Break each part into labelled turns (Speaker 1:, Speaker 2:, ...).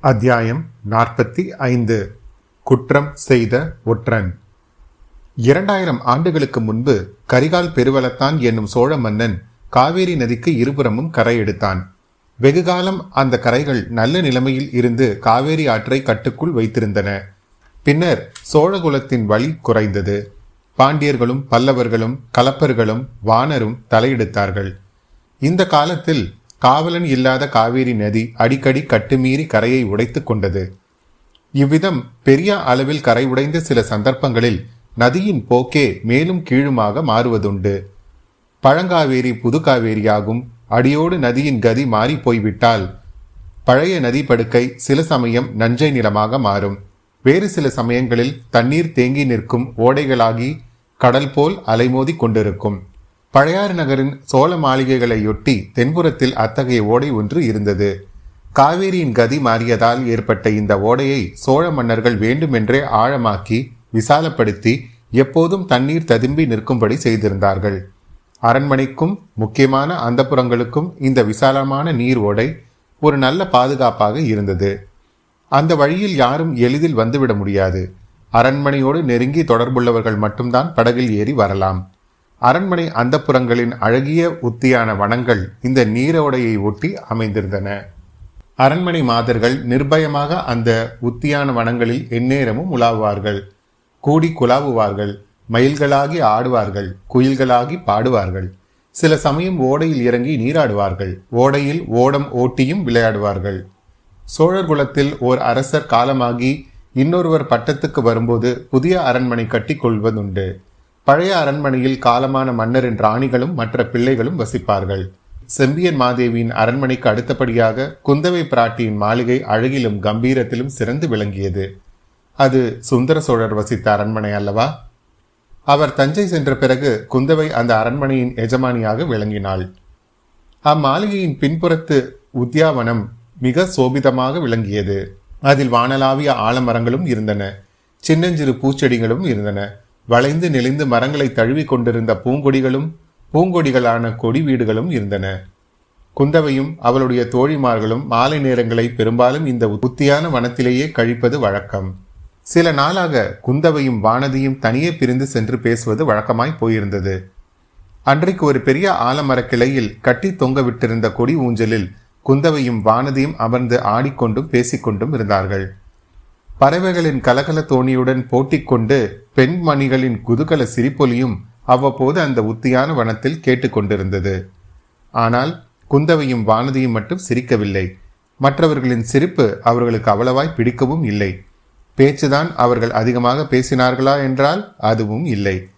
Speaker 1: அத்தியாயம் நாற்பத்தி ஐந்து. குற்றம் செய்த ஒற்றன். இரண்டாயிரம் ஆண்டுகளுக்கு முன்பு கரிகால் பெருவளத்தான் என்னும் சோழ மன்னன் காவேரி நதிக்கு இருபுறமும் கரை எடுத்தான். வெகுகாலம் அந்த கரைகள் நல்ல நிலைமையில் இருந்து காவேரி ஆற்றை கட்டுக்குள் வைத்திருந்தன. பின்னர் சோழகுலத்தின் வழி குறைந்தது. பாண்டியர்களும் பல்லவர்களும் கலப்பர்களும் வானரும் தலையெடுத்தார்கள். இந்த காலத்தில் காவலன் இல்லாத காவேரி நதி அடிக்கடி கட்டுமீறி கரையை உடைத்துக் கொண்டது. இவ்விதம் பெரிய அளவில் கரை உடைந்த சில சந்தர்ப்பங்களில் நதியின் போக்கே மேலும் கீழுமாக மாறுவதுண்டு. பழங்காவேரி புது காவேரியாகும் அடியோடு நதியின் கதி மாறி போய்விட்டால் பழைய நதி படுக்கை சில சமயம் நஞ்சை நிலமாக மாறும். வேறு சில சமயங்களில் தண்ணீர் தேங்கி நிற்கும் ஓடைகளாகி கடல் போல் அலைமோதி கொண்டிருக்கும். பழையாறு நகரின் சோழ மாளிகைகளையொட்டி தென்புறத்தில் அத்தகைய ஓடை ஒன்று இருந்தது. காவேரியின் கதி மாறியதால் ஏற்பட்ட இந்த ஓடையை சோழ மன்னர்கள் வேண்டுமென்றே ஆழமாக்கி விசாலப்படுத்தி எப்போதும் தண்ணீர் ததும்பி நிற்கும்படி செய்திருந்தார்கள். அரண்மனைக்கும் முக்கியமான அந்தப்புறங்களுக்கும் இந்த விசாலமான நீர் ஓடை ஒரு நல்ல பாதுகாப்பாக இருந்தது. அந்த வழியில் யாரும் எளிதில் வந்துவிட முடியாது. அரண்மனையோடு நெருங்கி தொடர்புள்ளவர்கள் மட்டும்தான் படகில் ஏறி வரலாம். அரண்மனை அந்தப்புறங்களின் அழகிய உத்தியான வனங்கள் இந்த நீரோடையை ஒட்டி அமைந்திருந்தன. அரண்மனை மாதர்கள் நிர்பயமாக அந்த உத்தியான வனங்களில் எந்நேரமும் உலாவுவார்கள். கூடி குலாவுவார்கள் மயில்களாகி ஆடுவார்கள் குயில்களாகி பாடுவார்கள். சில சமயம் ஓடையில் இறங்கி நீராடுவார்கள் ஓடையில் ஓடம் ஓட்டியும் விளையாடுவார்கள். சோழர் குலத்தில் ஓர் அரசர் காலமாகி இன்னொருவர் பட்டத்துக்கு வரும்போது புதிய அரண்மனை கட்டி கொள்வதுண்டு. பழைய அரண்மனையில் காலமான மன்னரின் ராணிகளும் மற்ற பிள்ளைகளும் வசிப்பார்கள். செம்பியன் மாதேவியின் அரண்மனைக்கு அடுத்தபடியாக குந்தவை பிராட்டியின் மாளிகை அழகிலும் கம்பீரத்திலும் சிறந்து விளங்கியது. அது சுந்தர சோழர் வசித்த அரண்மனை அல்லவா? அவர் தஞ்சை சென்ற பிறகு குந்தவை அந்த அரண்மனையின் எஜமானியாக விளங்கினாள். அம்மாளிகையின் பின்புறத்து உத்தியாவனம் மிக சோபிதமாக விளங்கியது. அதில் வானலாவிய ஆலமரங்களும் இருந்தன. சின்னஞ்சிறு பூச்செடிகளும் இருந்தன. வளைந்து நெளிந்து மரங்களை தழுவி கொண்டிருந்த பூங்கொடிகளும் பூங்கொடிகளான கொடி வீடுகளும் இருந்தன. குந்தவையும் அவளுடைய தோழிமார்களும் மாலை நேரங்களை பெரும்பாலும் இந்த உத்தியான வனத்திலேயே கழிப்பது வழக்கம். சில நாளாக குந்தவையும் வானதியும் தனியே பிரிந்து சென்று பேசுவது வழக்கமாய் போயிருந்தது. அன்றைக்கு ஒரு பெரிய ஆலமர கிளையில் கட்டி தொங்க விட்டிருந்த கொடி ஊஞ்சலில் குந்தவையும் வானதியும் அமர்ந்து ஆடிக்கொண்டும் பேசிக்கொண்டும் இருந்தார்கள். பறவைகளின் கலகல தோணியுடன் போட்டிக்கொண்டு பெண்மணிகளின் குதூகல குதுகல சிரிப்பொலியும் அவ்வப்போது அந்த உத்தியான வனத்தில் கேட்டுக்கொண்டிருந்தது. ஆனால் குந்தவையும் வானதியும் மட்டும் சிரிக்கவில்லை. மற்றவர்களின் சிரிப்பு அவர்களுக்கு அவ்வளவாய் பிடிக்கவும் இல்லை. பேச்சுதான் அவர்கள் அதிகமாக பேசினார்களா என்றால் அதுவும் இல்லை.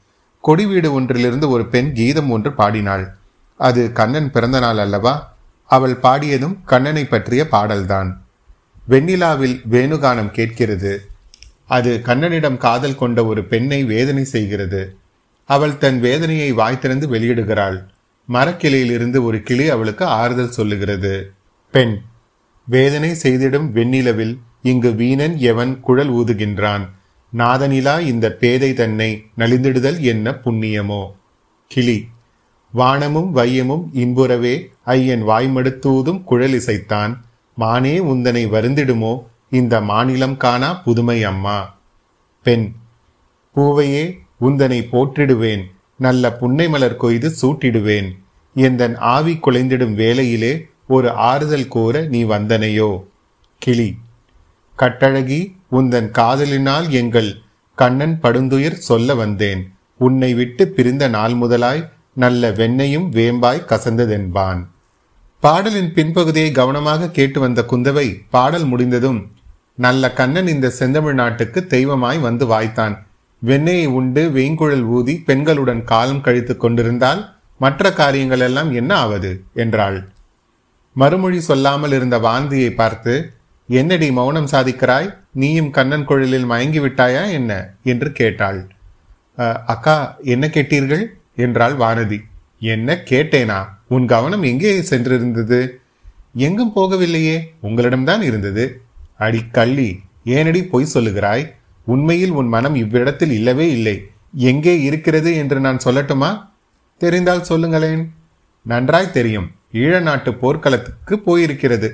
Speaker 1: கொடி வீடு ஒன்றிலிருந்து ஒரு பெண் கீதம் ஒன்று பாடினாள். அது கண்ணன் பிறந்த நாள் அல்லவா? அவள் பாடியதும் கண்ணனை பற்றிய பாடல்தான். வெண்ணிலாவில் வேணுகானம் கேட்கிறது. அது கண்ணனிடம் காதல் கொண்ட ஒரு பெண்ணை வேதனை செய்கிறது. அவள் தன் வேதனையை வாய் திறந்து வெளியிடுகிறாள். மரக்கிளையிலிருந்து ஒரு கிளி அவளுக்கு ஆறுதல் சொல்லுகிறது. பெண் வேதனை செய்திடும் வெண்ணிலவில் இங்கு வீணன் எவன் குழல் ஊதுகின்றான். நாதனிலா இந்த பேதை தன்னை நலிந்திடுதல் என்ன புண்ணியமோ. கிளி வானமும் வையமும் இன்புறவே ஐயன் வாய்மடுத்தூதும் குழல் இசைத்தான். மானே உந்தனை வருந்திடுமோ இந்த மாநிலம் காணா புதுமை அம்மா. பெண் பூவையே உந்தனை போற்றிடுவேன். நல்ல புன்னை மலர் கொய்து சூட்டிடுவேன். எந்தன் ஆவி குலைந்திடும் வேளையிலே ஒரு ஆறுதல் கூற நீ வந்தனையோ. கிளி கட்டழகி உந்தன் காதலினால் எங்கள் கண்ணன் படுந்துயிர் சொல்ல வந்தேன். உன்னை விட்டு பிரிந்த நாள் முதலாய் நல்ல வெண்ணையும் வேம்பாய் கசந்ததென்பான். பாடலின் பின்பகுதியை கவனமாக கேட்டு வந்த குந்தவை பாடல் முடிந்ததும் நல்ல கண்ணன் இந்த செந்தமிழ் நாட்டுக்கு தெய்வமாய் வந்து வாய்த்தான். வெண்ணெயை உண்டு வேங்குழல் ஊதி பெண்களுடன் காலம் கழித்துக் கொண்டிருந்தால் மற்ற காரியங்கள் எல்லாம் என்ன ஆவது? என்றாள். மறுமொழி சொல்லாமல் இருந்த வாந்தியை பார்த்து என்னடி மௌனம் சாதிக்கிறாய்? நீயும் கண்ணன் குழலில் மயங்கி விட்டாயா என்ன? என்று கேட்டாள். அக்கா என்ன கேட்டீர்கள்? என்றாள் வானதி. என்ன கேட்டேனா? உன் கவனம் எங்கே சென்றிருந்தது? எங்கும் போகவில்லையே. உங்களிடம்தான் இருந்தது. அடி கள்ளி ஏனடி பொய் சொல்லுகிறாய்? உண்மையில் உன் மனம் இவ்விடத்தில் இல்லவே இல்லை. எங்கே இருக்கிறது என்று நான் சொல்லட்டுமா? தெரிந்தால் சொல்லுங்களேன். நன்றாய் தெரியும். ஈழ நாட்டு போர்க்களத்துக்கு போயிருக்கிறது.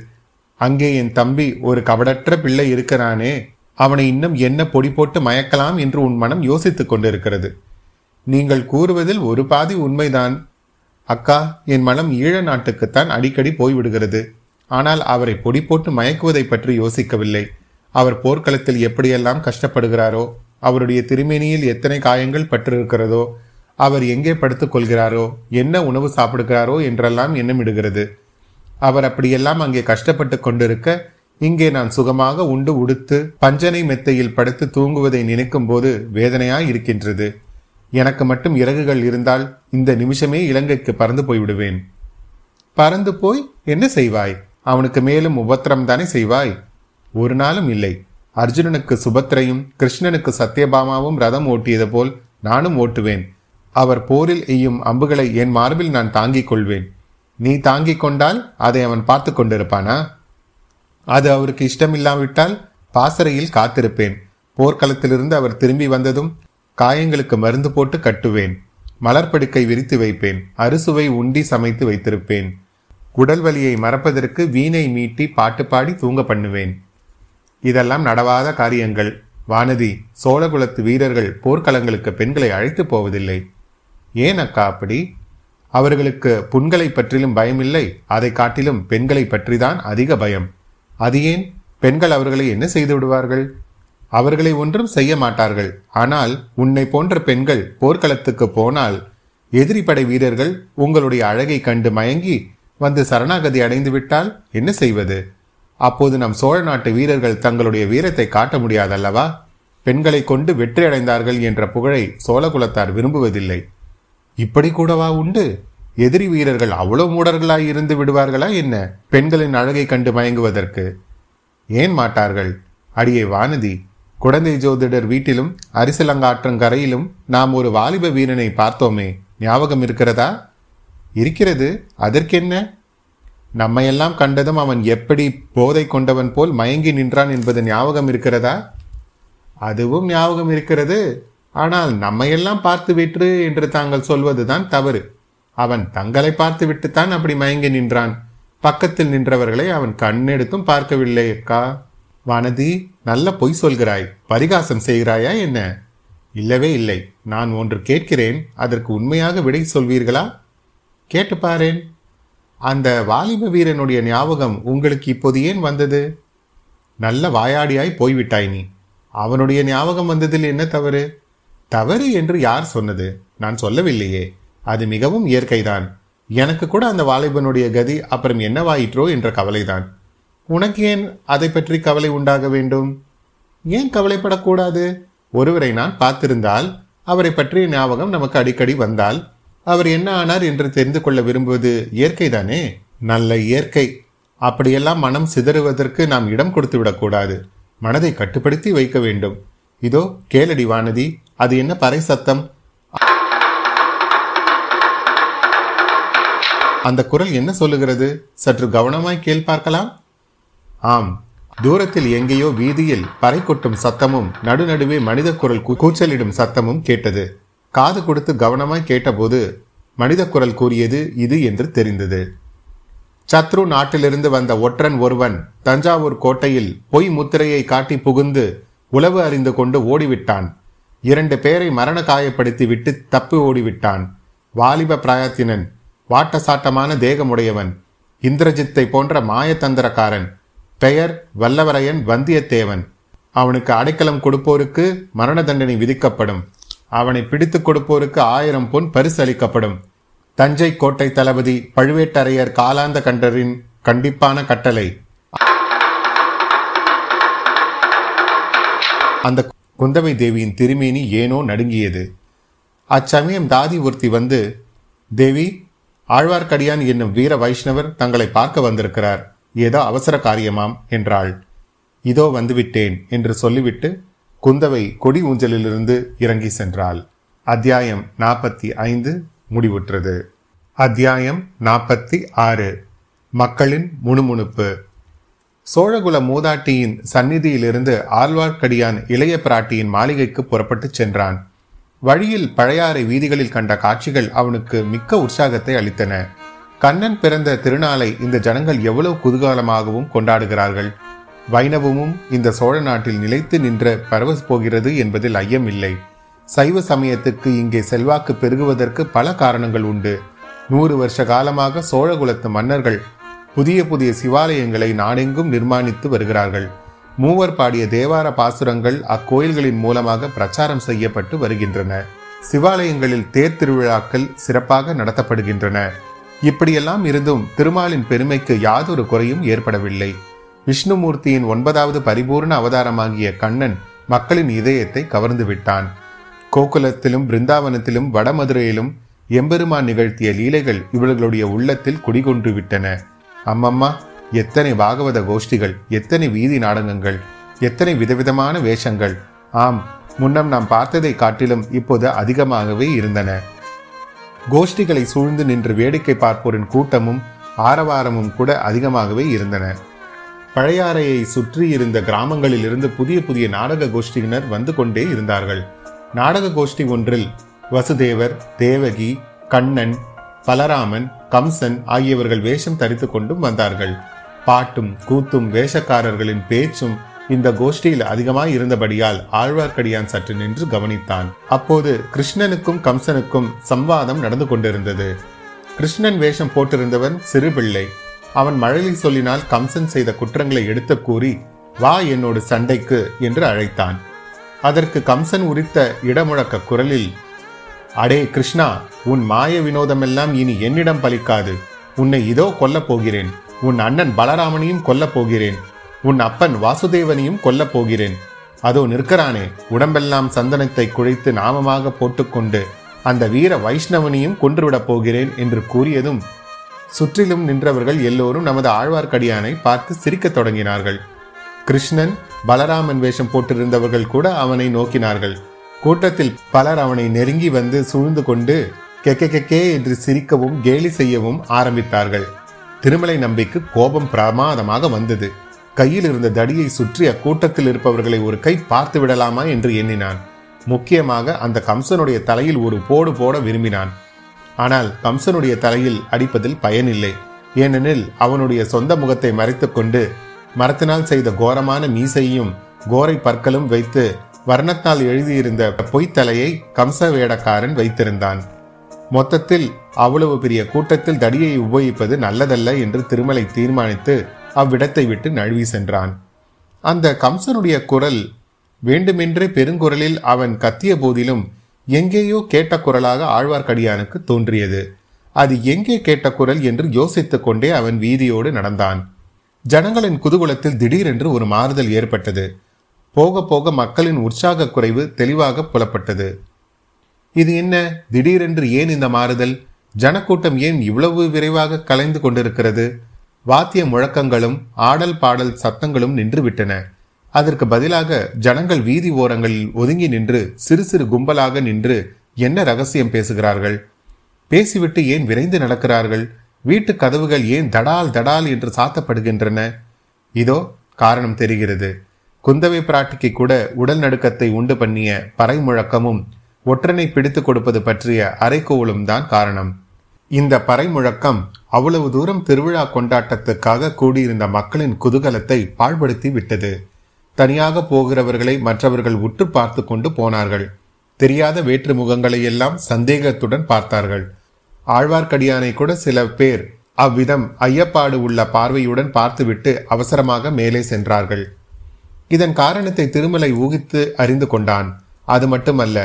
Speaker 1: அங்கே என் தம்பி ஒரு கபடற்ற பிள்ளை இருக்கிறானே. அவனை இன்னும் என்ன பொடி போட்டு மயக்கலாம் என்று உன் மனம் யோசித்துக் கொண்டிருக்கிறது. நீங்கள் கூறுவதில் ஒரு பாதி உண்மைதான். அக்கா என் மனம் ஈழ நாட்டுக்குத்தான் அடிக்கடி போய்விடுகிறது. ஆனால் அவரை பொடி போட்டு மயக்குவதை பற்றி யோசிக்கவில்லை. அவர் போர்க்களத்தில் எப்படியெல்லாம் கஷ்டப்படுகிறாரோ அவருடைய திருமேனியில் எத்தனை காயங்கள் பற்றிருக்கிறதோ அவர் எங்கே படுத்துக் கொள்கிறாரோ என்ன உணவு சாப்பிடுகிறாரோ என்றெல்லாம் எண்ணமிடுகிறது. அவர் அப்படியெல்லாம் அங்கே கஷ்டப்பட்டு கொண்டிருக்க இங்கே நான் சுகமாக உண்டு உடுத்து பஞ்சனை மெத்தையில் படுத்து தூங்குவதை நினைக்கும் போது வேதனையாய் இருக்கின்றது. எனக்கு மட்டும் இறகுகள் இருந்தால் இந்த நிமிஷமே இலங்கைக்கு பறந்து போய்விடுவேன். பறந்து போய் என்ன செய்வாய்? அவனுக்கு மேலும் உபத்திரம் தானே செய்வாய்? ஒரு நாளும் இல்லை. அர்ஜுனனுக்கு சுபத்திரையும் கிருஷ்ணனுக்கு சத்யபாமாவும் ரதம் ஓட்டியது போல் நானும் ஓட்டுவேன். அவர் போரில் எய்யும் அம்புகளை என் மார்பில் நான் தாங்கிக் கொள்வேன். நீ தாங்கிக் கொண்டால் அதை அவன் பார்த்து கொண்டிருப்பானா? அது அவருக்கு இஷ்டமில்லாவிட்டால் பாசறையில் காத்திருப்பேன். போர்க்களத்திலிருந்து அவர் திரும்பி வந்ததும் காயங்களுக்கு மருந்து போட்டு கட்டுவேன். மலர்படுக்கை விரித்து வைப்பேன். அறுசுவை உண்டி சமைத்து வைத்திருப்பேன். உடல் வலியை மறப்பதற்கு வீணை மீட்டி பாட்டு பாடி தூங்க பண்ணுவேன். இதெல்லாம் நடவாத காரியங்கள். வானதி சோழகுலத்து வீரர்கள் போர்க்களங்களுக்கு பெண்களை அழைத்து போவதில்லை. ஏன் அக்கா அப்படி? அவர்களுக்கு புண்களை பற்றிலும் பயமில்லை. அதை காட்டிலும் பெண்களை பற்றிதான் அதிக பயம். அது ஏன்? பெண்கள் அவர்களை என்ன செய்து விடுவார்கள்? அவர்களை ஒன்றும் செய்ய மாட்டார்கள். ஆனால் உன்னை போன்ற பெண்கள் போர்க்களத்துக்கு போனால் எதிரி படை வீரர்கள் உங்களுடைய அழகை கண்டு மயங்கி வந்து சரணாகதி அடைந்து விட்டால் என்ன செய்வது? அப்போது நம் சோழ நாட்டு வீரர்கள் தங்களுடைய வீரத்தை காட்ட முடியாதல்லவா? பெண்களை கொண்டு வெற்றி அடைந்தார்கள் என்ற புகழை சோழகுலத்தார் விரும்புவதில்லை. இப்படி கூடவா உண்டு? எதிரி வீரர்கள் அவ்வளவு மூடர்களாய் இருந்து விடுவார்களா என்ன? பெண்களின் அழகை கண்டு மயங்குவதற்கு. ஏன் மாட்டார்கள்? அடியே வானதி குழந்தை ஜோதிடர் வீட்டிலும் அரிசலங்காற்றங்கரையிலும் நாம் ஒரு வாலிப வீரனை பார்த்தோமே. ஞாபகம் இருக்கிறதா? இருக்கிறது. அதற்கென்ன? நம்மையெல்லாம் கண்டதும் அவன் எப்படி போதை கொண்டவன் போல் மயங்கி நின்றான் என்பது ஞாபகம் இருக்கிறதா? அதுவும் ஞாபகம் இருக்கிறது. ஆனால் நம்மையெல்லாம் பார்த்து விட்டு என்று தாங்கள் சொல்வதுதான் தவறு. அவன் தங்களை பார்த்து விட்டுத்தான் அப்படி மயங்கி நின்றான். பக்கத்தில் நின்றவர்களை அவன் கண்ணெடுத்தும் பார்க்கவில்லை அக்கா. வானதி நல்ல பொய் சொல்கிறாய். பரிகாசம் செய்கிறாயா என்ன? இல்லவே இல்லை. நான் ஒன்று கேட்கிறேன். அதற்கு உண்மையாக விடை சொல்வீர்களா? கேட்டுப்பாரேன் அந்த வாலிப வீரனுடைய ஞாபகம் உங்களுக்கு இப்போது ஏன் வந்தது? நல்ல வாயாடியாய் போய்விட்டாய் நீ. அவனுடைய ஞாபகம் வந்ததில் என்ன தவறு? தவறு என்று யார் சொன்னது? நான் சொல்லவில்லையே. அது மிகவும் இயற்கைதான். எனக்கு கூட அந்த வாலிபனுடைய கதி அப்புறம் என்னவாயிற்றோ என்ற கவலைதான். உனக்கு ஏன் அதை பற்றி கவலை உண்டாக வேண்டும்? ஏன் கவலைப்படக்கூடாது? ஒருவரை நான் பார்த்திருந்தால் அவரை பற்றிய ஞாபகம் நமக்கு அடிக்கடி வந்தால் அவர் என்ன ஆனார் என்று தெரிந்து கொள்ள விரும்புவது இயற்கைதானே? நல்ல இயற்கை. அப்படியெல்லாம் மனம் சிதறுவதற்கு நாம் இடம் கொடுத்து விடக்கூடாது. மனதை கட்டுப்படுத்தி வைக்க வேண்டும். இதோ கேளடி வானதி அது என்ன பறை சத்தம்? அந்த குரல் என்ன சொல்லுகிறது? சற்று கவனமாய் கேள் பார்க்கலாம். ஆம் தூரத்தில் எங்கேயோ வீதியில் பறை கொட்டும் சத்தமும் நடுநடுவே மனித குரல் கூச்சலிடும் சத்தமும் கேட்டது. காது கொடுத்து கவனமாய் கேட்டபோது மனித குரல் கூறியது இது என்று தெரிந்தது. சத்ரு நாட்டிலிருந்து வந்த ஒற்றன் ஒருவன் தஞ்சாவூர் கோட்டையில் பொய் முத்திரையை காட்டி புகுந்து உளவு அறிந்து கொண்டு ஓடிவிட்டான். இரண்டு பேரை மரண காயப்படுத்தி விட்டு தப்பி ஓடிவிட்டான். வாலிப பிராயத்தினன் வாட்டசாட்டமான தேகமுடையவன் இந்திரஜித்தை போன்ற மாயதந்திரக்காரன் பெயர் வல்லவரையன் வந்தியத்தேவன். அவனுக்கு அடைக்கலம் கொடுப்போருக்கு மரண தண்டனை விதிக்கப்படும். அவனை பிடித்துக் கொடுப்போருக்கு ஆயிரம் பொன் பரிசு அளிக்கப்படும். தஞ்சை கோட்டை தளபதி பழுவேட்டரையர் காலாந்த கண்டரின் கண்டிப்பான கட்டளை. அந்த குந்தவை தேவியின் திருமேனி ஏனோ நடுங்கியது. அச்சமயம் தாதி ஒருத்தி வந்து தேவி ஆழ்வார்க்கடியான் என்னும் வீர வைஷ்ணவர் தங்களை பார்க்க வந்திருக்கிறார். ஏதோ அவசர காரியமாம் என்றாள். இதோ வந்துவிட்டேன் என்று சொல்லிவிட்டு குந்தவை கொடி ஊஞ்சலிலிருந்து இறங்கி சென்றாள். அத்தியாயம் நாற்பத்தி ஐந்து முடிவுற்றது. அத்தியாயம் நாற்பத்தி ஆறு. மக்களின் முணுமுணுப்பு. சோழகுல மூதாட்டியின் சந்நிதியிலிருந்து ஆழ்வார்க்கடியான் இளைய பிராட்டியின் மாளிகைக்கு புறப்பட்டுச் சென்றான். வழியில் பழையாறை வீதிகளில் கண்ட காட்சிகள் அவனுக்கு மிக்க உற்சாகத்தை அளித்தன. கண்ணன் பிறந்த திருநாளை இந்த ஜனங்கள் எவ்வளவு குதூகலமாகவும் கொண்டாடுகிறார்கள். வைணவமும் இந்த சோழ நாட்டில் நிலைத்து நின்ற பரவஸ் போகிறது என்பதில் ஐயமில்லை சைவ சமயத்துக்கு இங்கே செல்வாக்கு பெருகுவதற்கு பல காரணங்கள் உண்டு. நூறு வருஷ காலமாக சோழகுலத்து மன்னர்கள் புதிய புதிய சிவாலயங்களை நாடெங்கும் நிர்மாணித்து வருகிறார்கள். மூவர் பாடிய தேவார பாசுரங்கள் அக்கோயில்களின் மூலமாக பிரச்சாரம் செய்யப்பட்டு வருகின்றன. சிவாலயங்களில் தேர் திருவிழாக்கள் சிறப்பாக நடத்தப்படுகின்றன. இப்படியெல்லாம் இருந்தும் திருமாலின் பெருமைக்கு யாதொரு குறையும் ஏற்படவில்லை. விஷ்ணுமூர்த்தியின் ஒன்பதாவது பரிபூர்ண அவதாரமாகிய கண்ணன் மக்களின் இதயத்தை கவர்ந்து விட்டான். கோகுலத்திலும் பிருந்தாவனத்திலும் வடமதுரையிலும் எம்பெருமான் நிகழ்த்திய லீலைகள் இவர்களுடைய உள்ளத்தில் குடிகொன்று விட்டன. அம்மம்மா எத்தனை பாகவத கோஷ்டிகள் எத்தனை வீதி நாடகங்கள் எத்தனை விதவிதமான வேஷங்கள். ஆம் முன்னம் நாம் பார்த்ததை காட்டிலும் இப்போது அதிகமாகவே இருந்தன. கோஷ்டிகளை சூழ்ந்து நின்று வேடிக்கை பார்ப்போரின் கூட்டமும் ஆரவாரமும் கூட அதிகமாகவே இருந்தன. பழையாறையை சுற்றி இருந்த கிராமங்களில் இருந்து புதிய புதிய நாடக கோஷ்டியினர் வந்து கொண்டே இருந்தார்கள். நாடக கோஷ்டி ஒன்றில் வசுதேவர் தேவகி கண்ணன் பலராமன் கம்சன் ஆகியவர்கள் வேஷம் தரித்து கொண்டும் வந்தார்கள். பாட்டும் கூத்தும் வேஷக்காரர்களின் பேச்சும் இந்த கோஷ்டியில் அதிகமாய் இருந்தபடியால் ஆழ்வார்க்கடியான் சற்று நின்று கவனித்தான். அப்போது கிருஷ்ணனுக்கும் கம்சனுக்கும் சம்வாதம் நடந்து கொண்டிருந்தது. கிருஷ்ணன் வேஷம் போட்டிருந்தவன் சிறுபிள்ளை. அவன் மழலை சொல்லினால் கம்சன் செய்த குற்றங்களை எடுத்து கூறி வா என்னோடு சண்டைக்கு என்று அழைத்தான். அதற்கு கம்சன் உரித்த இடமுழக்க குரலில் அடே கிருஷ்ணா உன் மாய வினோதமெல்லாம் இனி என்னிடம் பலிக்காது. உன்னை இதோ கொல்லப் போகிறேன். உன் அண்ணன் பலராமனையும் கொல்லப் போகிறேன். உன் அப்பன் வாசுதேவனையும் கொல்லப் போகிறேன். அதோ நிற்கிறானே உடம்பெல்லாம் சந்தனத்தை குழைத்து நாமமாக போட்டுக்கொண்டு அந்த வீர வைஷ்ணவனையும் கொன்றுவிடப் போகிறேன் என்று கூறியதும் சுற்றிலும் நின்றவர்கள் எல்லோரும் நமது ஆழ்வார்க்கடியானை பார்த்து சிரிக்கத் தொடங்கினார்கள். கிருஷ்ணன் பலராமன் வேஷம் போட்டிருந்தவர்கள் கூட அவனை நோக்கினார்கள். கூட்டத்தில் பலர் அவனை நெருங்கி வந்து சூழ்ந்து கொண்டு கெக்கே கெக்கே என்று சிரிக்கவும் கேலி செய்யவும் ஆரம்பித்தார்கள். திருமலை நம்பிக்கு கோபம் பிரமாதமாக வந்தது. கையில் இருந்த தடியை சுற்றி அக்கூட்டத்தில் இருப்பவர்களை ஒரு கை பார்த்து விடலாமா என்று எண்ணினான். முக்கியமாக அந்த கம்சனுடைய தலையில் ஒரு போடு போட விரும்பினான். ஆனால் கம்சனுடைய தலையில் அடிப்பதில் பயனில்லை. ஏனெனில் அவனுடைய சொந்த முகத்தை மறைத்துக்கொண்டு மரத்தினால் செய்த கோரமான மீசையும் கோரை பற்களும் வைத்து வர்ணத்தால் எழுதியிருந்த பொய்த்தலையை கம்ச வேடக்காரன் வைத்திருந்தான். மொத்தத்தில் அவ்வளவு பெரிய கூட்டத்தில் தடியை உபயோகிப்பது நல்லதல்ல என்று திருமலை தீர்மானித்து அவ்விடத்தை விட்டு நழுவி சென்றான். அந்த கம்சனுடைய குரல் வேண்டுமென்றே பெருங்குரலில் அவன் கத்திய போதிலும் எங்கேயோ கேட்ட குரலாக ஆழ்வார்க்கடியானுக்கு தோன்றியது. அது எங்கே கேட்ட குரல் என்று யோசித்துக் கொண்டே அவன் வீதியோடு நடந்தான். ஜனங்களின் குதூகலத்தில் திடீரென்று ஒரு மாறுதல் ஏற்பட்டது. போக போக மக்களின் உற்சாக குறைவு தெளிவாக புலப்பட்டது. இது என்ன? திடீரென்று ஏன் இந்த மாறுதல்? ஜனக்கூட்டம் ஏன் இவ்வளவு விரைவாக கலைந்து கொண்டிருக்கிறது? வாத்திய முழக்கங்களும் ஆடல் பாடல் சத்தங்களும் நின்றுவிட்டன. அதற்கு பதிலாக ஜனங்கள் வீதி ஓரங்களில் ஒதுங்கி நின்று சிறு சிறு கும்பலாக நின்று என்ன ரகசியம் பேசுகிறார்கள்? பேசிவிட்டு ஏன் விரைந்து நடக்கிறார்கள்? வீட்டு கதவுகள் ஏன் தடால் தடால் என்று சாத்தப்படுகின்றன? இதோ காரணம் தெரிகிறது. குந்தவை பிராட்டிக்கு கூட உடல் நடுக்கத்தை உண்டு பண்ணிய பறை முழக்கமும் ஒற்றனை பிடித்து கொடுப்பது பற்றிய அரைக்கோவலும் தான் காரணம். இந்த பறை முழக்கம் அவ்வளவு தூரம் திருவிழா கொண்டாட்டத்துக்காக கூடியிருந்த மக்களின் குதூகலத்தை பாழ்படுத்தி விட்டது. தனியாக போகிறவர்களை மற்றவர்கள் உற்று பார்த்து கொண்டு போனார்கள். தெரியாத வேற்று முகங்களை எல்லாம் சந்தேகத்துடன் பார்த்தார்கள். ஆழ்வார்க்கடியானை கூட சில பேர் அவ்விதம் ஐயப்பாடு உள்ள பார்வையுடன் பார்த்துவிட்டு அவசரமாக மேலே சென்றார்கள். இதன் காரணத்தை திருமலை ஊகித்து அறிந்து கொண்டான். அது மட்டுமல்ல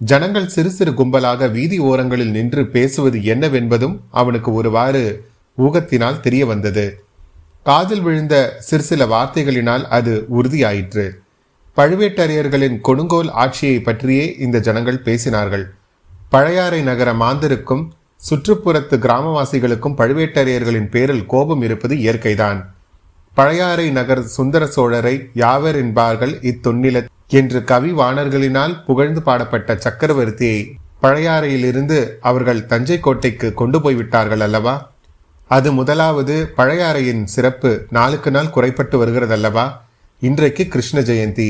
Speaker 1: ஜனங்கள் சிறு சிறு கும்பலாக வீதி ஓரங்களில் நின்று பேசுவது என்னவென்பதும் அவனுக்கு ஒருவாறு ஊகத்தினால் தெரிய வந்தது காதில் விழுந்த சிறு சில வார்த்தைகளினால் அது உறுதியாயிற்று. பழுவேட்டரையர்களின் கொடுங்கோல் ஆட்சியை பற்றியே இந்த ஜனங்கள் பேசினார்கள். பழையாறை நகர மாந்தருக்கும் சுற்றுப்புறத்து கிராமவாசிகளுக்கும் பழுவேட்டரையர்களின் பேரில் கோபம் இருப்பது இயற்கைதான். பழையாறை நகர் சுந்தர சோழரை யாவர் என்பார்கள் இத்தொன்னில என்று கவி வாணர்களினால் புகழ்ந்து பாடப்பட்ட சக்கரவர்த்தியை பழையாறையிலிருந்து அவர்கள் தஞ்சை கோட்டைக்கு கொண்டு போய்விட்டார்கள் அல்லவா? அது முதலாவது பழையாறையின் சிறப்பு நாளுக்கு நாள் குறைப்பட்டு வருகிறதல்லவா? இன்றைக்கு கிருஷ்ண ஜெயந்தி.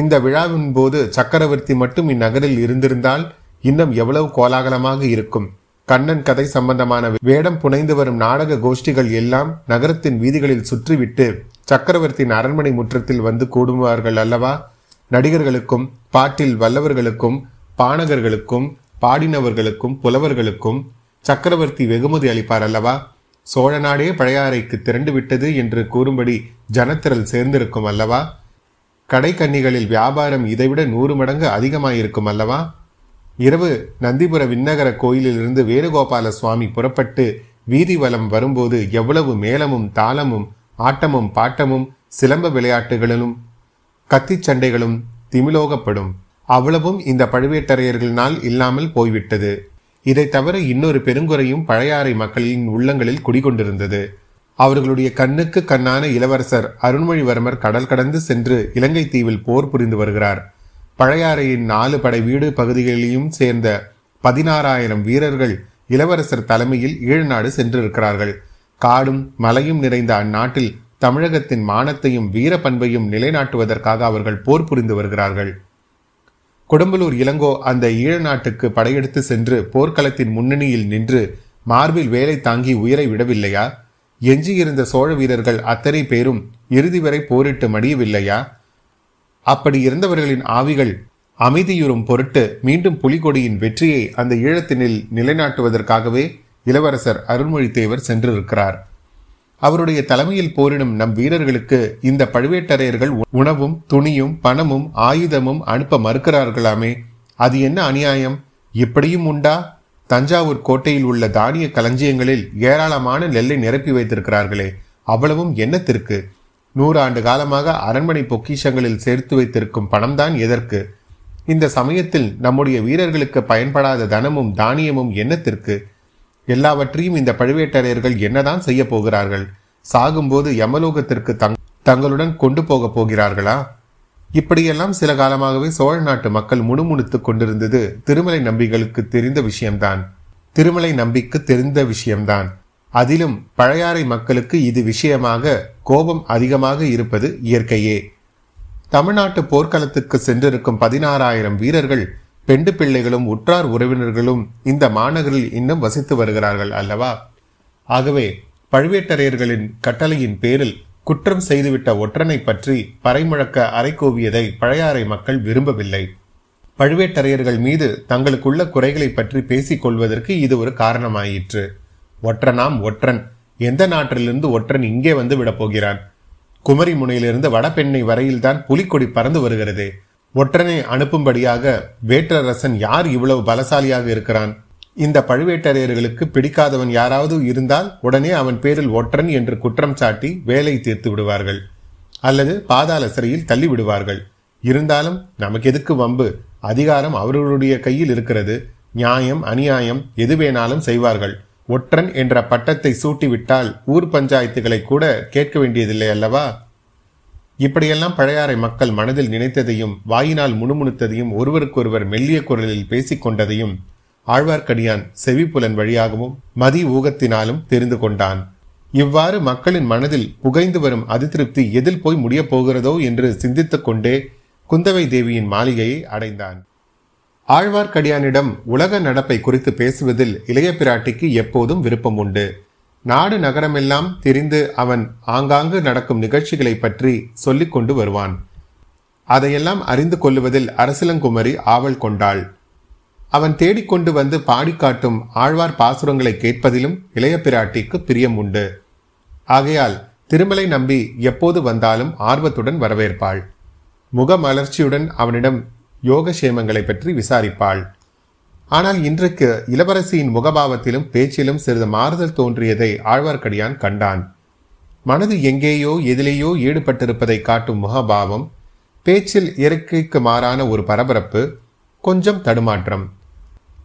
Speaker 1: இந்த விழாவின் போது சக்கரவர்த்தி மட்டும் இந்நகரில் இருந்திருந்தால் இன்னும் எவ்வளவு கோலாகலமாக இருக்கும். கண்ணன் கதை சம்பந்தமான வேடம் புனைந்து வரும் நாடக கோஷ்டிகள் எல்லாம் நகரத்தின் வீதிகளில் சுற்றிவிட்டு சக்கரவர்த்தியின் அரண்மனை முற்றத்தில் வந்து கூடுவார்கள் அல்லவா? நடிகர்களுக்கும் பாட்டில் வல்லவர்களுக்கும் பாணகர்களுக்கும் பாடினவர்களுக்கும் புலவர்களுக்கும் சக்கரவர்த்தி வெகுமதி அளிப்பார் அல்லவா? சோழ நாடே பழையாறைக்கு திரண்டு விட்டது என்று கூறும்படி ஜனத்திரல் சேர்ந்திருக்கும் அல்லவா? கடைக்கன்னிகளில் வியாபாரம் இதைவிட நூறு மடங்கு அதிகமாயிருக்கும் அல்லவா? இரவு நந்திபுர விண்ணகர கோயிலிலிருந்து வேணுகோபால சுவாமி புறப்பட்டு வீதி வலம் வரும்போது எவ்வளவு மேளமும் தாளமும் ஆட்டமும் பாட்டமும் சிலம்ப விளையாட்டுகளிலும் கத்திச் சண்டைகளும் திமிலோகப்படும். அவ்வளவும் இந்த பழுவேட்டரையர்களினால் இல்லாமல் போய்விட்டது. இதை தவிர இன்னொரு பெருங்குறையும் பழையாறை மக்களின் உள்ளங்களில் குடிகொண்டிருந்தது. அவர்களுடைய கண்ணுக்கு கண்ணான இளவரசர் அருண்மொழிவர்மர் கடல் கடந்து சென்று இலங்கை தீவில் போர் புரிந்து வருகிறார். பழையாறையின் நாலு படை வீடு பகுதிகளிலும் சேர்ந்த பதினாறாயிரம் வீரர்கள் இளவரசர் தலைமையில் ஈழநாடு சென்றிருக்கிறார்கள். காடும் மலையும் நிறைந்த அந்நாட்டில் தமிழகத்தின் மானத்தையும் வீர பண்பையும் நிலைநாட்டுவதற்காக அவர்கள் போர் புரிந்து வருகிறார்கள். கொடும்பலூர் இளங்கோ அந்த ஈழ நாட்டுக்கு படையெடுத்து சென்று போர்க்களத்தின் முன்னணியில் நின்று மார்பில் வேலை தாங்கி உயிரை விடவில்லையா? எஞ்சியிருந்த சோழ வீரர்கள் அத்தனை பேரும் இறுதி வரை போரிட்டு மடியவில்லையா? அப்படி இருந்தவர்களின் ஆவிகள் அமைதியுறும் பொருட்டு மீண்டும் புலிகொடியின் வெற்றியை அந்த ஈழத்தினில் நிலைநாட்டுவதற்காகவே இளவரசர் அருள்மொழித்தேவர் சென்றிருக்கிறார். அவருடைய தலைமையில் போரிடும் நம் வீரர்களுக்கு இந்த பழுவேட்டரையர்கள் உணவும் துணியும் பணமும் ஆயுதமும் அனுப்ப மறுக்கிறார்களாமே. அது என்ன அநியாயம்? இப்படியும் உண்டா? தஞ்சாவூர் கோட்டையில் உள்ள தானிய களஞ்சியங்களில் ஏராளமான நெல்லை நிரப்பி வைத்திருக்கிறார்களே. அவ்வளவும் என்னத்திற்கு? நூறு ஆண்டு காலமாக அரண்மனை பொக்கிஷங்களில் சேர்த்து வைத்திருக்கும் பணம்தான் எதற்கு? இந்த சமயத்தில் நம்முடைய வீரர்களுக்கு பயன்படாத தனமும் தானியமும் என்னத்திற்கு? எல்லாவற்றையும் இந்த பழுவேட்டரையர்கள் என்னதான் செய்ய போகிறார்கள்? சாகும்போது யமலோகத்திற்கு தங் தங்களுடன் கொண்டு போக போகிறார்களா? இப்படியெல்லாம் சில காலமாகவே சோழ நாட்டு மக்கள் முணுமுணுத்துக் கொண்டிருந்தது திருமலை நம்பிகளுக்கு தெரிந்த விஷயம்தான். திருமலை நம்பிக்கு தெரிந்த விஷயம்தான். அதிலும் பழையாறை மக்களுக்கு இது விஷயமாக கோபம் அதிகமாக இருப்பது இயற்கையே. தமிழ்நாட்டு போர்க்களத்துக்கு சென்றிருக்கும் பதினாறாயிரம் வீரர்கள் பெண்டு பிள்ளைகளும் உற்றார் உறவினர்களும் இந்த மாநகரில் இன்னும் வசித்து வருகிறார்கள் அல்லவா? ஆகவே பழுவேட்டரையர்களின் கட்டளையின் பேரில் குற்றம் செய்துவிட்ட ஒற்றனை பற்றி பறைமுழக்க அரைக்கோவியதை பழையாறை மக்கள் விரும்பவில்லை. பழுவேட்டரையர்கள் மீது தங்களுக்குள்ள குறைகளை பற்றி பேசிக் கொள்வதற்கு இது ஒரு காரணமாயிற்று. ஒற்றனாம் ஒற்றன். எந்த நாட்டிலிருந்து ஒற்றன் இங்கே வந்து விடப் போகிறான்? குமரி முனையிலிருந்து வடபெண்ணை வரையில்தான் புலிக்கொடி பறந்து வருகிறது. ஒற்றனை அனுப்பும்படியாக வேற்றரசன் யார் இவ்வளவு பலசாலியாக இருக்கிறான்? இந்த பழுவேட்டரையர்களுக்கு பிடிக்காதவன் யாராவது இருந்தால் உடனே அவன் பேரில் ஒற்றன் என்று குற்றம் சாட்டி வேலை தீர்த்து விடுவார்கள். அல்லது பாதாள சிறையில் தள்ளி விடுவார்கள். இருந்தாலும் நமக்கு எதுக்கு வம்பு? அதிகாரம் அவர்களுடைய கையில் இருக்கிறது. நியாயம் அநியாயம் எது வேணாலும் செய்வார்கள். ஒற்றன் என்ற பட்டத்தை சூட்டிவிட்டால் ஊர் பஞ்சாயத்துகளை கூட கேட்க வேண்டியதில்லை அல்லவா? இப்படியெல்லாம் பழையாறை மக்கள் மனதில் நினைத்ததையும் வாயினால் முணுமுணுத்ததையும் ஒருவருக்கொருவர் மெல்லிய குரலில் பேசிக் கொண்டதையும் ஆழ்வார்க்கடியான் செவிப்புலன் வழியாகவும் மதி ஊகத்தினாலும் தெரிந்து கொண்டான். இவ்வாறு மக்களின் மனதில் புகைந்து வரும் அதிருப்தி எதில் போய் முடியப் போகிறதோ என்று சிந்தித்துக் கொண்டே குந்தவை தேவியின் மாளிகையை அடைந்தான். ஆழ்வார்க்கடியானிடம் உலக நடப்பை குறித்து பேசுவதில் இளைய பிராட்டிக்கு எப்போதும் விருப்பம் உண்டு. நாடு நகரமெல்லாம் தெரிந்து அவன் ஆங்காங்கு நடக்கும் நிகழ்ச்சிகளை பற்றி சொல்லிக் கொண்டு வருவான். அதையெல்லாம் அறிந்து கொள்ளுவதில் அரசிலங்குமரி ஆவல் கொண்டாள். அவன் தேடிக்கொண்டு வந்து பாடிக்காட்டும் ஆழ்வார் பாசுரங்களை கேட்பதிலும் இளைய பிராட்டிக்கு பிரியம் உண்டு. ஆகையால் திருமலை நம்பி எப்போது வந்தாலும் ஆர்வத்துடன் வரவேற்பாள். முகமலர்ச்சியுடன் அவனிடம் யோகசேமங்களை பற்றி விசாரிப்பாள். ஆனால் இன்றைக்கு இளவரசியின் முகபாவத்திலும் பேச்சிலும் சிறிது மாறுதல் தோன்றியதை ஆழ்வார்க்கடியான் கண்டான். மனது எங்கேயோ எதிலேயோ ஈடுபட்டிருப்பதை காட்டும் முகபாவம் பேச்சில் இயற்கைக்கு மாறான ஒரு பரபரப்பு கொஞ்சம் தடுமாற்றம்.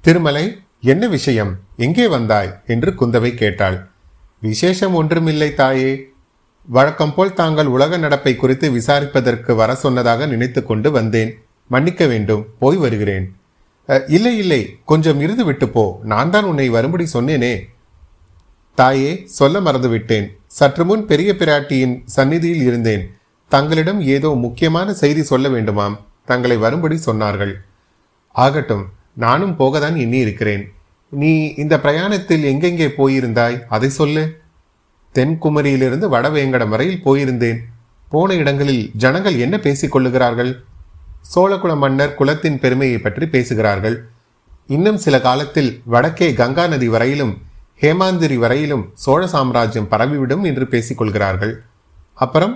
Speaker 1: திருமலை என்ன விஷயம்? எங்கே வந்தாய்? என்று குந்தவை கேட்டாள். விசேஷம் ஒன்றுமில்லை தாயே. வழக்கம் போல் தாங்கள் உலக நடப்பை குறித்து விசாரிப்பதற்கு வர சொன்னதாக நினைத்து கொண்டு வந்தேன். மன்னிக்க வேண்டும். போய் வருகிறேன். இல்லை இல்லை கொஞ்சம் இருந்து விட்டு போ. நான் தான் உன்னை வரும்படி சொன்னேனே. தாயே சொல்ல மறந்துவிட்டேன். சற்று முன் பெரிய பிராட்டியின் சந்நிதியில் இருந்தேன். தங்களிடம் ஏதோ முக்கியமான செய்தி சொல்ல வேண்டுமாம். தங்களை வரும்படி சொன்னார்கள். ஆகட்டும் நானும் போகத்தான் எண்ணி இருக்கிறேன் நீ இந்த பிரயாணத்தில் எங்கெங்கே போயிருந்தாய்? அதை சொல்லு. தென்குமரியிலிருந்து வடவேங்கடம் வரையில் போயிருந்தேன். போன இடங்களில் ஜனங்கள் என்ன பேசிக் கொள்ளுகிறார்கள்? சோழகுல மன்னர் குலத்தின் பெருமையை பற்றி பேசுகிறார்கள். இன்னும் சில காலத்தில் வடக்கே கங்கா நதி வரையிலும் ஹேமாந்திரி வரையிலும் சோழ சாம்ராஜ்யம் பரவிவிடும் என்று பேசிக் கொள்கிறார்கள் அப்புறம்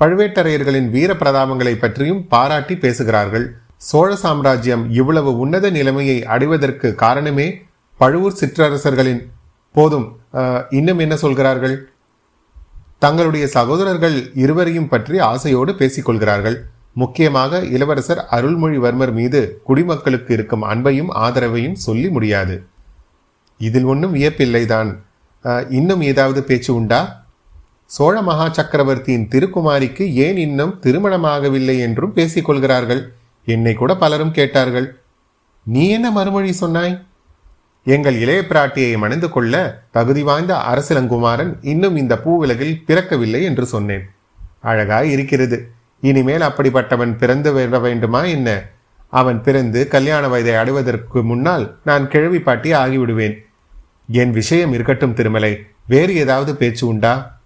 Speaker 1: பழுவேட்டரையர்களின் வீர பிரதாபங்களை பற்றியும் பாராட்டி பேசுகிறார்கள். சோழ சாம்ராஜ்யம் இவ்வளவு உன்னத நிலைமையை அடைவதற்கு காரணமே பழுவூர் சிற்றரசர்களின் போதும். இன்னும் என்ன சொல்கிறார்கள்? தங்களுடைய சகோதரர்கள் இருவரையும் பற்றி ஆசையோடு பேசிக்கொள்கிறார்கள். முக்கியமாக இளவரசர் அருள்மொழிவர்மர் மீது குடிமக்களுக்கு இருக்கும் அன்பையும் ஆதரவையும் சொல்லி முடியாது. இதில் ஒன்றும் வியப்பில்லைதான். இன்னும் ஏதாவது பேச்சு உண்டா? சோழ மகா சக்கரவர்த்தியின் திருக்குமாரிக்கு ஏன் இன்னும் திருமணமாகவில்லை என்றும் பேசிக்கொள்கிறார்கள். என்னை கூட பலரும் கேட்டார்கள். நீ என்ன மறுமொழி சொன்னாய்? எங்கள் இளைய பிராட்டியை மணந்து கொள்ள தகுதி வாய்ந்த அரசிலங்குமாரன் இன்னும் இந்த பூவிலகில் பிறக்கவில்லை என்று சொன்னேன். அழகாய் இருக்கிறது. இனிமேல் அப்படிப்பட்டவன் பிறந்து விட வேண்டுமா என்ன? அவன் பிறந்து கல்யாண வயதை அடைவதற்கு முன்னால் நான் கிழவி பாட்டி ஆகிவிடுவேன். என் விஷயம் இருக்கட்டும் திருமலை. வேறு ஏதாவது பேச்சு உண்டா?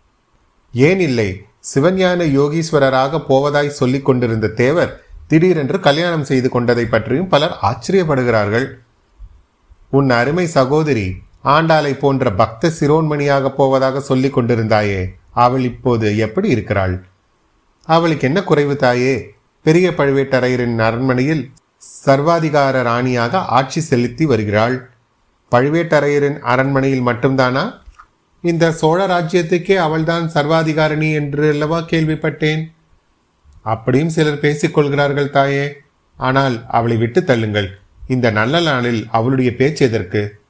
Speaker 1: ஏன் இல்லை. சிவஞான யோகீஸ்வரராக போவதாய் சொல்லிக் கொண்டிருந்த தேவர் திடீரென்று கல்யாணம் செய்து கொண்டதை பற்றியும் பலர் ஆச்சரியப்படுகிறார்கள். உன் அருமை சகோதரி ஆண்டாளை போன்ற பக்த சிரோன்மணியாக போவதாக சொல்லிக் கொண்டிருந்தாயே அவள் இப்போது எப்படி இருக்கிறாள்? அவளுக்கு என்ன குறைவு தாயே? பெரிய பழுவேட்டரையரின் அரண்மனையில் சர்வாதிகார ராணியாக ஆட்சி செலுத்தி வருகிறாள். பழுவேட்டரையரின் அரண்மனையில் மட்டும்தானா? இந்த சோழ ராஜ்யத்துக்கே அவள்தான் சர்வாதிகாரணி என்று அல்லவா கேள்விப்பட்டேன்? அப்படியும் சிலர் பேசிக்கொள்கிறார்கள் தாயே. ஆனால் அவளை விட்டு தள்ளுங்கள். இந்த நல்ல நாளில் அவளுடைய பேச்சு எதற்கு?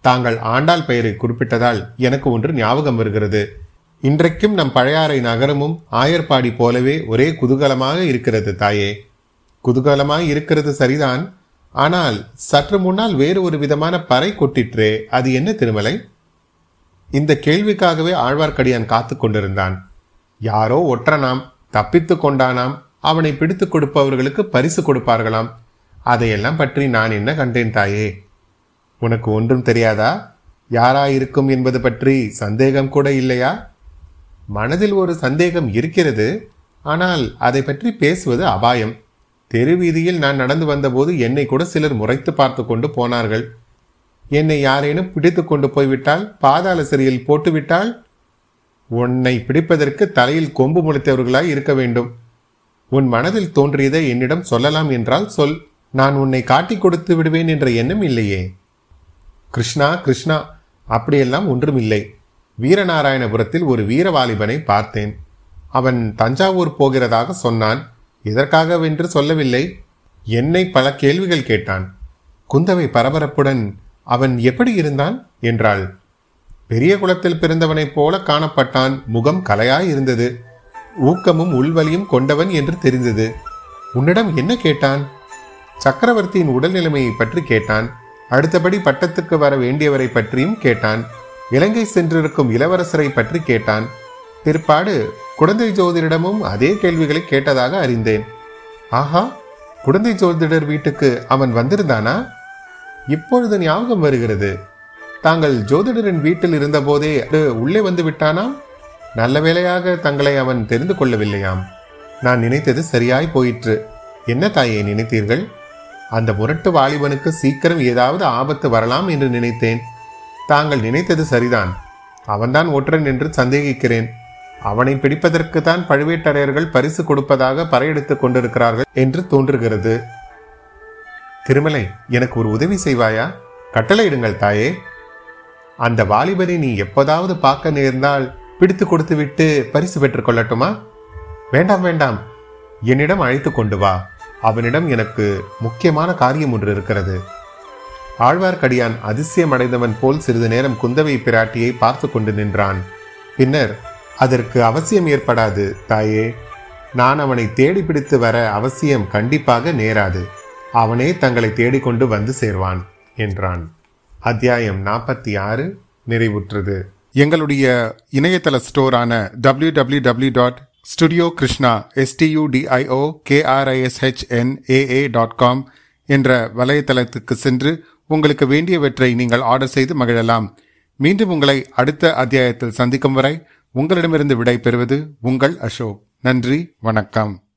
Speaker 1: தாங்கள் ஆண்டாள் பெயரை குறிப்பிட்டதால் எனக்கு ஒன்று ஞாபகம் வருகிறது. இன்றைக்கும் நம் பழையாறை நகரமும் ஆயர்பாடி போலவே ஒரே குதூகலமாக இருக்கிறது தாயே. குதூகலமாக இருக்கிறது சரிதான். ஆனால் சற்று முன்னால் வேறு ஒரு விதமான பறை கொட்டிற்றே அது என்ன திருமலை? இந்த கேள்விக்காகவே ஆழ்வார்க்கடியான் காத்து கொண்டிருந்தான். யாரோ ஒற்றனாம் தப்பித்து கொண்டானாம் அவனை பிடித்து கொடுப்பவர்களுக்கு பரிசு கொடுப்பார்களாம். அதையெல்லாம் பற்றி நான் என்ன கண்டேன் தாயே? உனக்கு ஒன்றும் தெரியாதா? யாராயிருக்கும் என்பது பற்றி சந்தேகம் கூட இல்லையா? மனதில் ஒரு சந்தேகம் இருக்கிறது ஆனால் அதை பற்றி பேசுவது அபாயம். தெரு வீதியில் நான் நடந்து வந்தபோது என்னை கூட சிலர் முறைத்து பார்த்து கொண்டு போனார்கள். என்னை யாரேனும் பிடித்து கொண்டு போய்விட்டால் பாதாள சிறையில் போட்டுவிட்டால் உன்னை பிடிப்பதற்கு தலையில் கொம்பு முளைத்தவர்களாய் இருக்க வேண்டும். உன் மனதில் தோன்றியதை என்னிடம் சொல்லலாம் என்றால் சொல். நான் உன்னை காட்டி கொடுத்து விடுவேன் என்ற எண்ணம் இல்லையே. கிருஷ்ணா கிருஷ்ணா அப்படியெல்லாம் ஒன்றுமில்லை. வீரநாராயணபுரத்தில் ஒரு வீரவாலிபனை பார்த்தேன். அவன் தஞ்சாவூர் போகிறதாக சொன்னான். எதற்காகவென்று சொல்லவில்லை? என்னை பல கேள்விகள் கேட்டான். குந்தவை பரபரப்புடன் அவன் எப்படி இருந்தான்? என்றாள். பெரிய குளத்தில் பிறந்தவனைப் போல காணப்பட்டான். முகம் கலையாய் இருந்தது. ஊக்கமும் உள்வலியும் கொண்டவன் என்று தெரிந்தது. உன்னிடம் என்ன கேட்டான்? சக்கரவர்த்தியின் உடல் நிலைமையை பற்றி கேட்டான். அடுத்தபடி பட்டத்துக்கு வர வேண்டியவரை பற்றியும் கேட்டான். இலங்கை சென்றிருக்கும் இளவரசரை பற்றி கேட்டான். பிற்பாடு குழந்தை ஜோதிடமும் அதே கேள்விகளை கேட்டதாக அறிந்தேன். ஆஹா குழந்தை ஜோதிடர் வீட்டுக்கு அவன் வந்திருந்தானா? இப்பொழுது ஞாபகம் வருகிறது. தாங்கள் ஜோதிடரின் வீட்டில் இருந்தபோதே உள்ளே வந்து விட்டானா? நல்ல வேளையாக தங்களை அவன் தெரிந்து கொள்ளவில்லையாம். நான் நினைத்தது சரியாய் போயிற்று. என்ன தாயை நினைத்தீர்கள்? அந்த முரட்டு வாலிபனுக்கு சீக்கிரம் ஏதாவது ஆபத்து வரலாம் என்று நினைத்தேன். தாங்கள் நினைத்தது சரிதான். அவன்தான் ஒற்றன் என்று சந்தேகிக்கிறேன். அவனை பிடிப்பதற்கு தான் பழுவேட்டரையர்கள் பரிசு கொடுப்பதாக பறையெடுத்துக் கொண்டிருக்கிறார்கள் என்று தோன்றுகிறது. திருமலை எனக்கு ஒரு உதவி செய்வாயா? கட்டளையிடுங்கள் தாயே. அந்த வாலிபனை நீ எப்போதாவது பார்க்க நேர்ந்தால் பிடித்து கொடுத்து விட்டு பரிசு பெற்றுக் கொள்ளட்டுமா? வேண்டாம் வேண்டாம். என்னிடம் அழைத்து கொண்டு வா. அவனிடம் எனக்கு முக்கியமான காரியம் ஒன்று இருக்கிறது. ஆழ்வார்க்கடியான் அதிசயம் அடைந்தவன் போல் சிறிது நேரம் குந்தவை பிராட்டியை பார்த்து கொண்டு நின்றான். பின்னர் அதற்கு அவசியம் ஏற்படாது தாயே. நான் அவனை தேடி பிடித்து வர அவசியம் கண்டிப்பாக நேராது. அவனே தங்களை தேடிக்கொண்டு வந்து சேர்வான் என்றான். அத்தியாயம் நாற்பத்தி ஆறு நிறைவுற்றது. எங்களுடைய இணையதள ஸ்டோரான W W W dot studio Krishna STUDIO KRISHNAA dot com என்ற வலைத்தளத்துக்கு சென்று உங்களுக்கு வேண்டியவற்றை நீங்கள் ஆர்டர் செய்து மகிழலாம். மீண்டும் உங்களை அடுத்த அத்தியாயத்தில் சந்திக்கும் வரை உங்களிடமிருந்து விடை பெறுவது உங்கள் அசோக். நன்றி வணக்கம்.